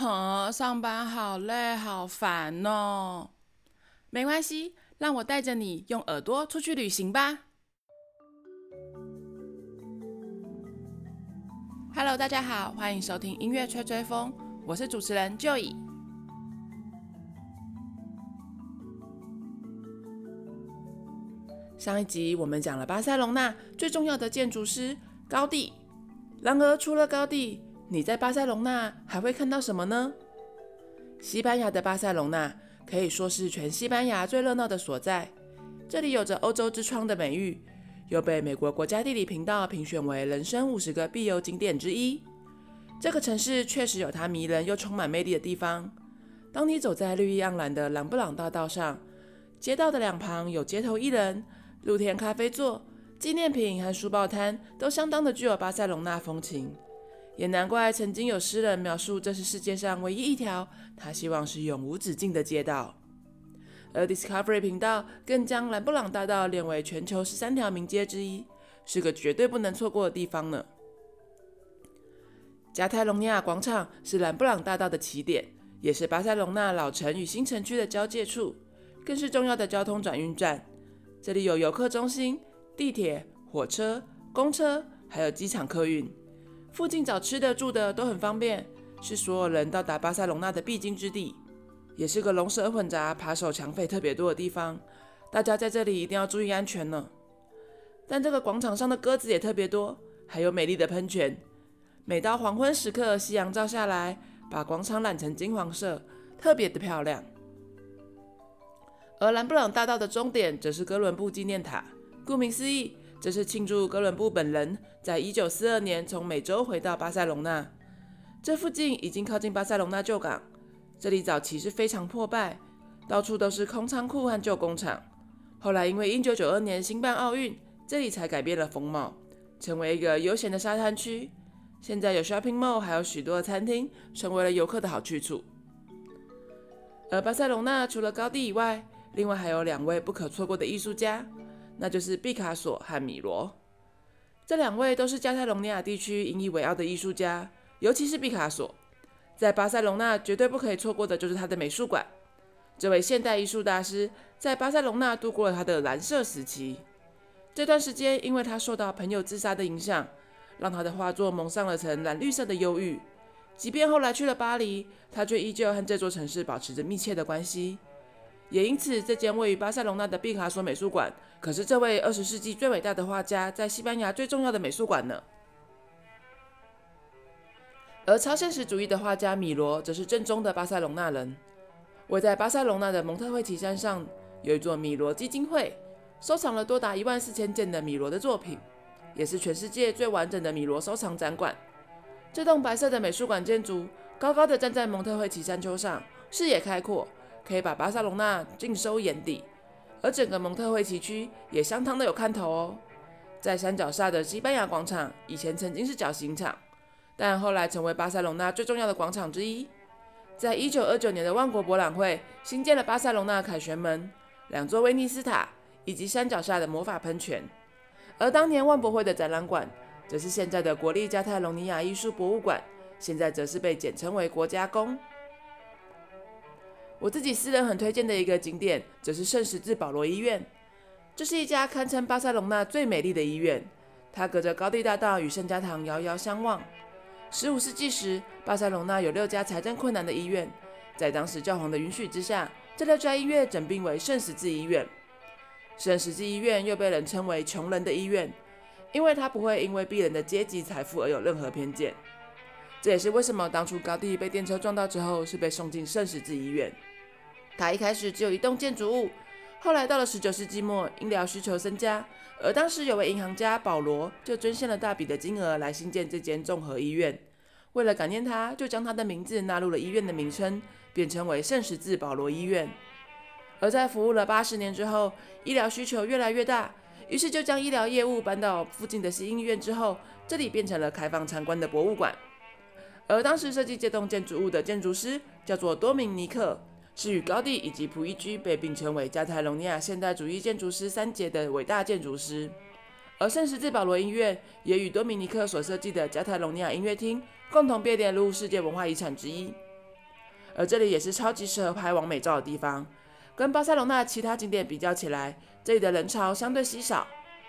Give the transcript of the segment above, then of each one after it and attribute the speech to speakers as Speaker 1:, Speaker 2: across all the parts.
Speaker 1: 哼，上班好累，好烦哦。没关系，让我带着你用耳朵出去旅行吧。Hello，大家好，欢迎收听音乐吹吹风，我是主持人 Joey。上一集我们讲了巴塞隆纳最重要的建筑师高第，然而除了高第，你在巴塞隆纳还会看到什么呢？西班牙的巴塞隆纳可以说是全西班牙最热闹的所在，这里有着“欧洲之窗”的美誉，又被美国国家地理频道评选为人生五十个必游景点之一。这个城市确实有它迷人又充满魅力的地方。当你走在绿意盎然的兰布朗大道上，街道的两旁有街头艺人、露天咖啡座、纪念品和书报摊，都相当的具有巴塞隆纳风情。也难怪曾经有诗人描述这是世界上唯一一条他希望是永无止境的街道，而 Discovery 频道更将兰布朗大道列为全球十三条名街之一，是个绝对不能错过的地方呢。加泰隆尼亚广场是兰布朗大道的起点，也是巴塞隆纳老城与新城区的交界处，更是重要的交通转运站。这里有游客中心、地铁、火车、公车，还有机场客运。附近找吃的住的都很方便，是所有人到达巴塞隆纳的必经之地，也是个龙蛇混杂、扒手抢匪特别多的地方。大家在这里一定要注意安全呢。但这个广场上的鸽子也特别多，还有美丽的喷泉。每到黄昏时刻，夕阳照下来，把广场染成金黄色，特别的漂亮。而兰布朗大道的终点则是哥伦布纪念塔，顾名思义。这是庆祝哥伦布本人在一九四二年从美洲回到巴塞隆纳。这附近已经靠近巴塞隆纳旧港，这里早期是非常破败，到处都是空仓库和旧工厂。后来因为一九九二年新办奥运，这里才改变了风貌，成为一个悠闲的沙滩区。现在有 shopping mall，还有许多餐厅，成为了游客的好去处。而巴塞隆纳除了高地以外，另外还有两位不可错过的艺术家。那就是毕卡索和米罗，这两位都是加泰隆尼亚地区引以为傲的艺术家，尤其是毕卡索，在巴塞隆纳绝对不可以错过的就是他的美术馆。这位现代艺术大师在巴塞隆纳度过了他的蓝色时期，这段时间因为他受到朋友自杀的影响，让他的画作蒙上了层蓝绿色的忧郁。即便后来去了巴黎，他却依旧和这座城市保持着密切的关系。也因此，这间位于巴塞隆纳的毕卡索美术馆，可是这位二十世纪最伟大的画家在西班牙最重要的美术馆呢。而超现实主义的画家米罗，则是正宗的巴塞隆纳人。位在巴塞隆纳的蒙特惠奇山上，有一座米罗基金会，收藏了多达一万四千件的米罗的作品，也是全世界最完整的米罗收藏展馆。这栋白色的美术馆建筑，高高的站在蒙特惠奇山丘上，视野开阔。可以把巴塞隆纳尽收眼底，而整个蒙特惠奇区也相当的有看头哦。在山脚下的西班牙广场，以前曾经是绞刑场，但后来成为巴塞隆纳最重要的广场之一。在一九二九年的万国博览会，新建了巴塞隆纳凯旋门、两座威尼斯塔以及山脚下的魔法喷泉。而当年万博会的展览馆，则是现在的国立加泰隆尼亚艺术博物馆，现在则是被简称为国家宫。我自己私人很推荐的一个景点，则是圣十字保罗医院。这是一家堪称巴塞隆纳最美丽的医院，它隔着高地大道与圣家堂遥遥相望。十五世纪时，巴塞隆纳有六家财政困难的医院，在当时教皇的允许之下，这六家医院整并为圣十字医院。圣十字医院又被人称为穷人的医院，因为它不会因为病人的阶级财富而有任何偏见。这也是为什么当初高地被电车撞到之后，是被送进圣十字医院。它一开始只有一栋建筑物，后来到了十九世纪末，医疗需求增加，而当时有位银行家保罗就捐献了大笔的金额来兴建这间综合医院。为了感念他，就将他的名字纳入了医院的名称，变称为圣十字保罗医院。而在服务了八十年之后，医疗需求越来越大，于是就将医疗业务搬到附近的新医院之后，这里变成了开放参观的博物馆。而当时设计这栋建筑物的建筑师叫做多明尼克。是与高地以及普伊居被并称为加泰隆尼亚现代主义建筑师三杰的伟大建筑师，而圣十字保罗音乐也与多米尼克所设计的加泰隆尼亚音乐厅共同被列入世界文化遗产之一。而这里也是超级适合拍完美照的地方。跟巴塞隆纳其他景点比较起来，这里的人潮相对稀少，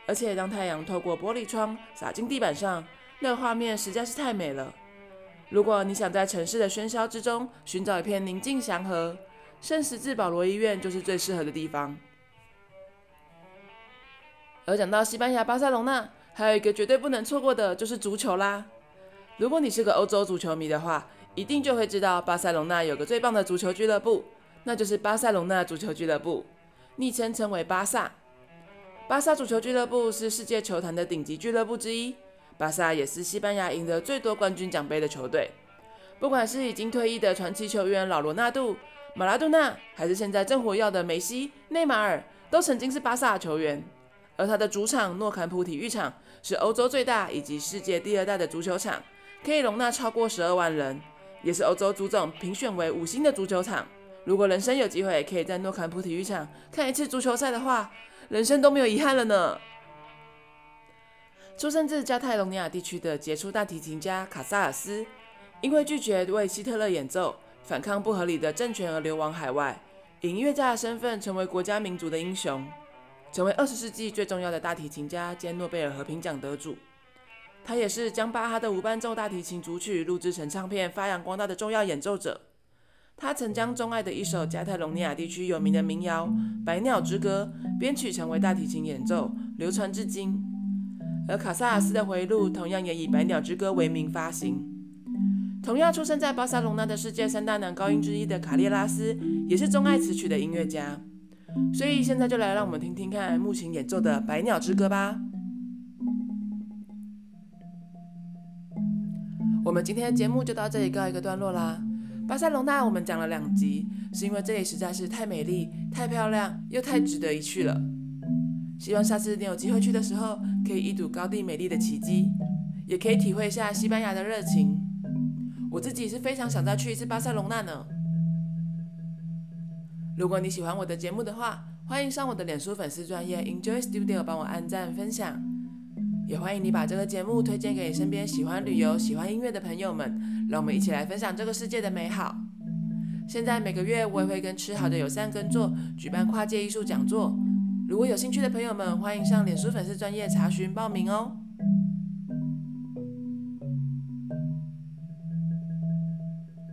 Speaker 1: 而且当太阳透过玻璃窗洒进地板上，那画面实在是太美了。如果你想在城市的喧嚣之中寻找一片宁静祥和，圣十字保罗医院就是最适合的地方。而讲到西班牙巴塞隆纳，还有一个绝对不能错过的就是足球啦。如果你是个欧洲足球迷的话，一定就会知道巴塞隆纳有个最棒的足球俱乐部，那就是巴塞隆纳足球俱乐部，昵称称为巴萨。巴萨足球俱乐部是世界球坛的顶级俱乐部之一，巴萨也是西班牙赢得最多冠军奖杯的球队。不管是已经退役的传奇球员老罗纳度、马拉多纳，还是现在正火药的梅西、内马尔，都曾经是巴萨球员。而他的主场诺坎普体育场是欧洲最大以及世界第二大的足球场，可以容纳超过十二万人，也是欧洲足总评选为五星的足球场。如果人生有机会可以在诺坎普体育场看一次足球赛的话，人生都没有遗憾了呢。出生自加泰隆尼亚地区的杰出大提琴家卡萨尔斯，因为拒绝为希特勒演奏、反抗不合理的政权而流亡海外，以音乐家的身份成为国家民族的英雄，成为二十世纪最重要的大提琴家兼诺贝尔和平奖得主。他也是将巴哈的无伴奏大提琴组曲录制成唱片、发扬光大的重要演奏者。他曾将钟爱的一首加泰隆尼亚地区有名的民谣《百鸟之歌》编曲成为大提琴演奏，流传至今。而卡萨尔斯的回录同样也以《百鸟之歌》为名发行。同样出生在巴塞隆纳的世界三大男高音之一的卡列拉斯，也是钟爱此曲的音乐家。所以现在就来让我们听听看木琴演奏的《百鸟之歌》吧。我们今天的节目就到这里告一个段落啦。巴塞隆纳我们讲了两集，是因为这里实在是太美丽、太漂亮，又太值得一去了。希望下次你有机会去的时候，可以一睹高地美丽的奇迹，也可以体会一下西班牙的热情。我自己是非常想再去一次巴塞隆纳呢。如果你喜欢我的节目的话，欢迎上我的脸书粉丝专业 Enjoy Studio 帮我按赞分享，也欢迎你把这个节目推荐给身边喜欢旅游、喜欢音乐的朋友们。让我们一起来分享这个世界的美好。现在每个月我也会跟吃好的友善耕作举办跨界艺术讲座，如果有兴趣的朋友们，欢迎上脸书粉丝专业查询报名哦。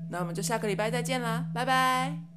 Speaker 1: 那我们就下个礼拜再见啦，拜拜。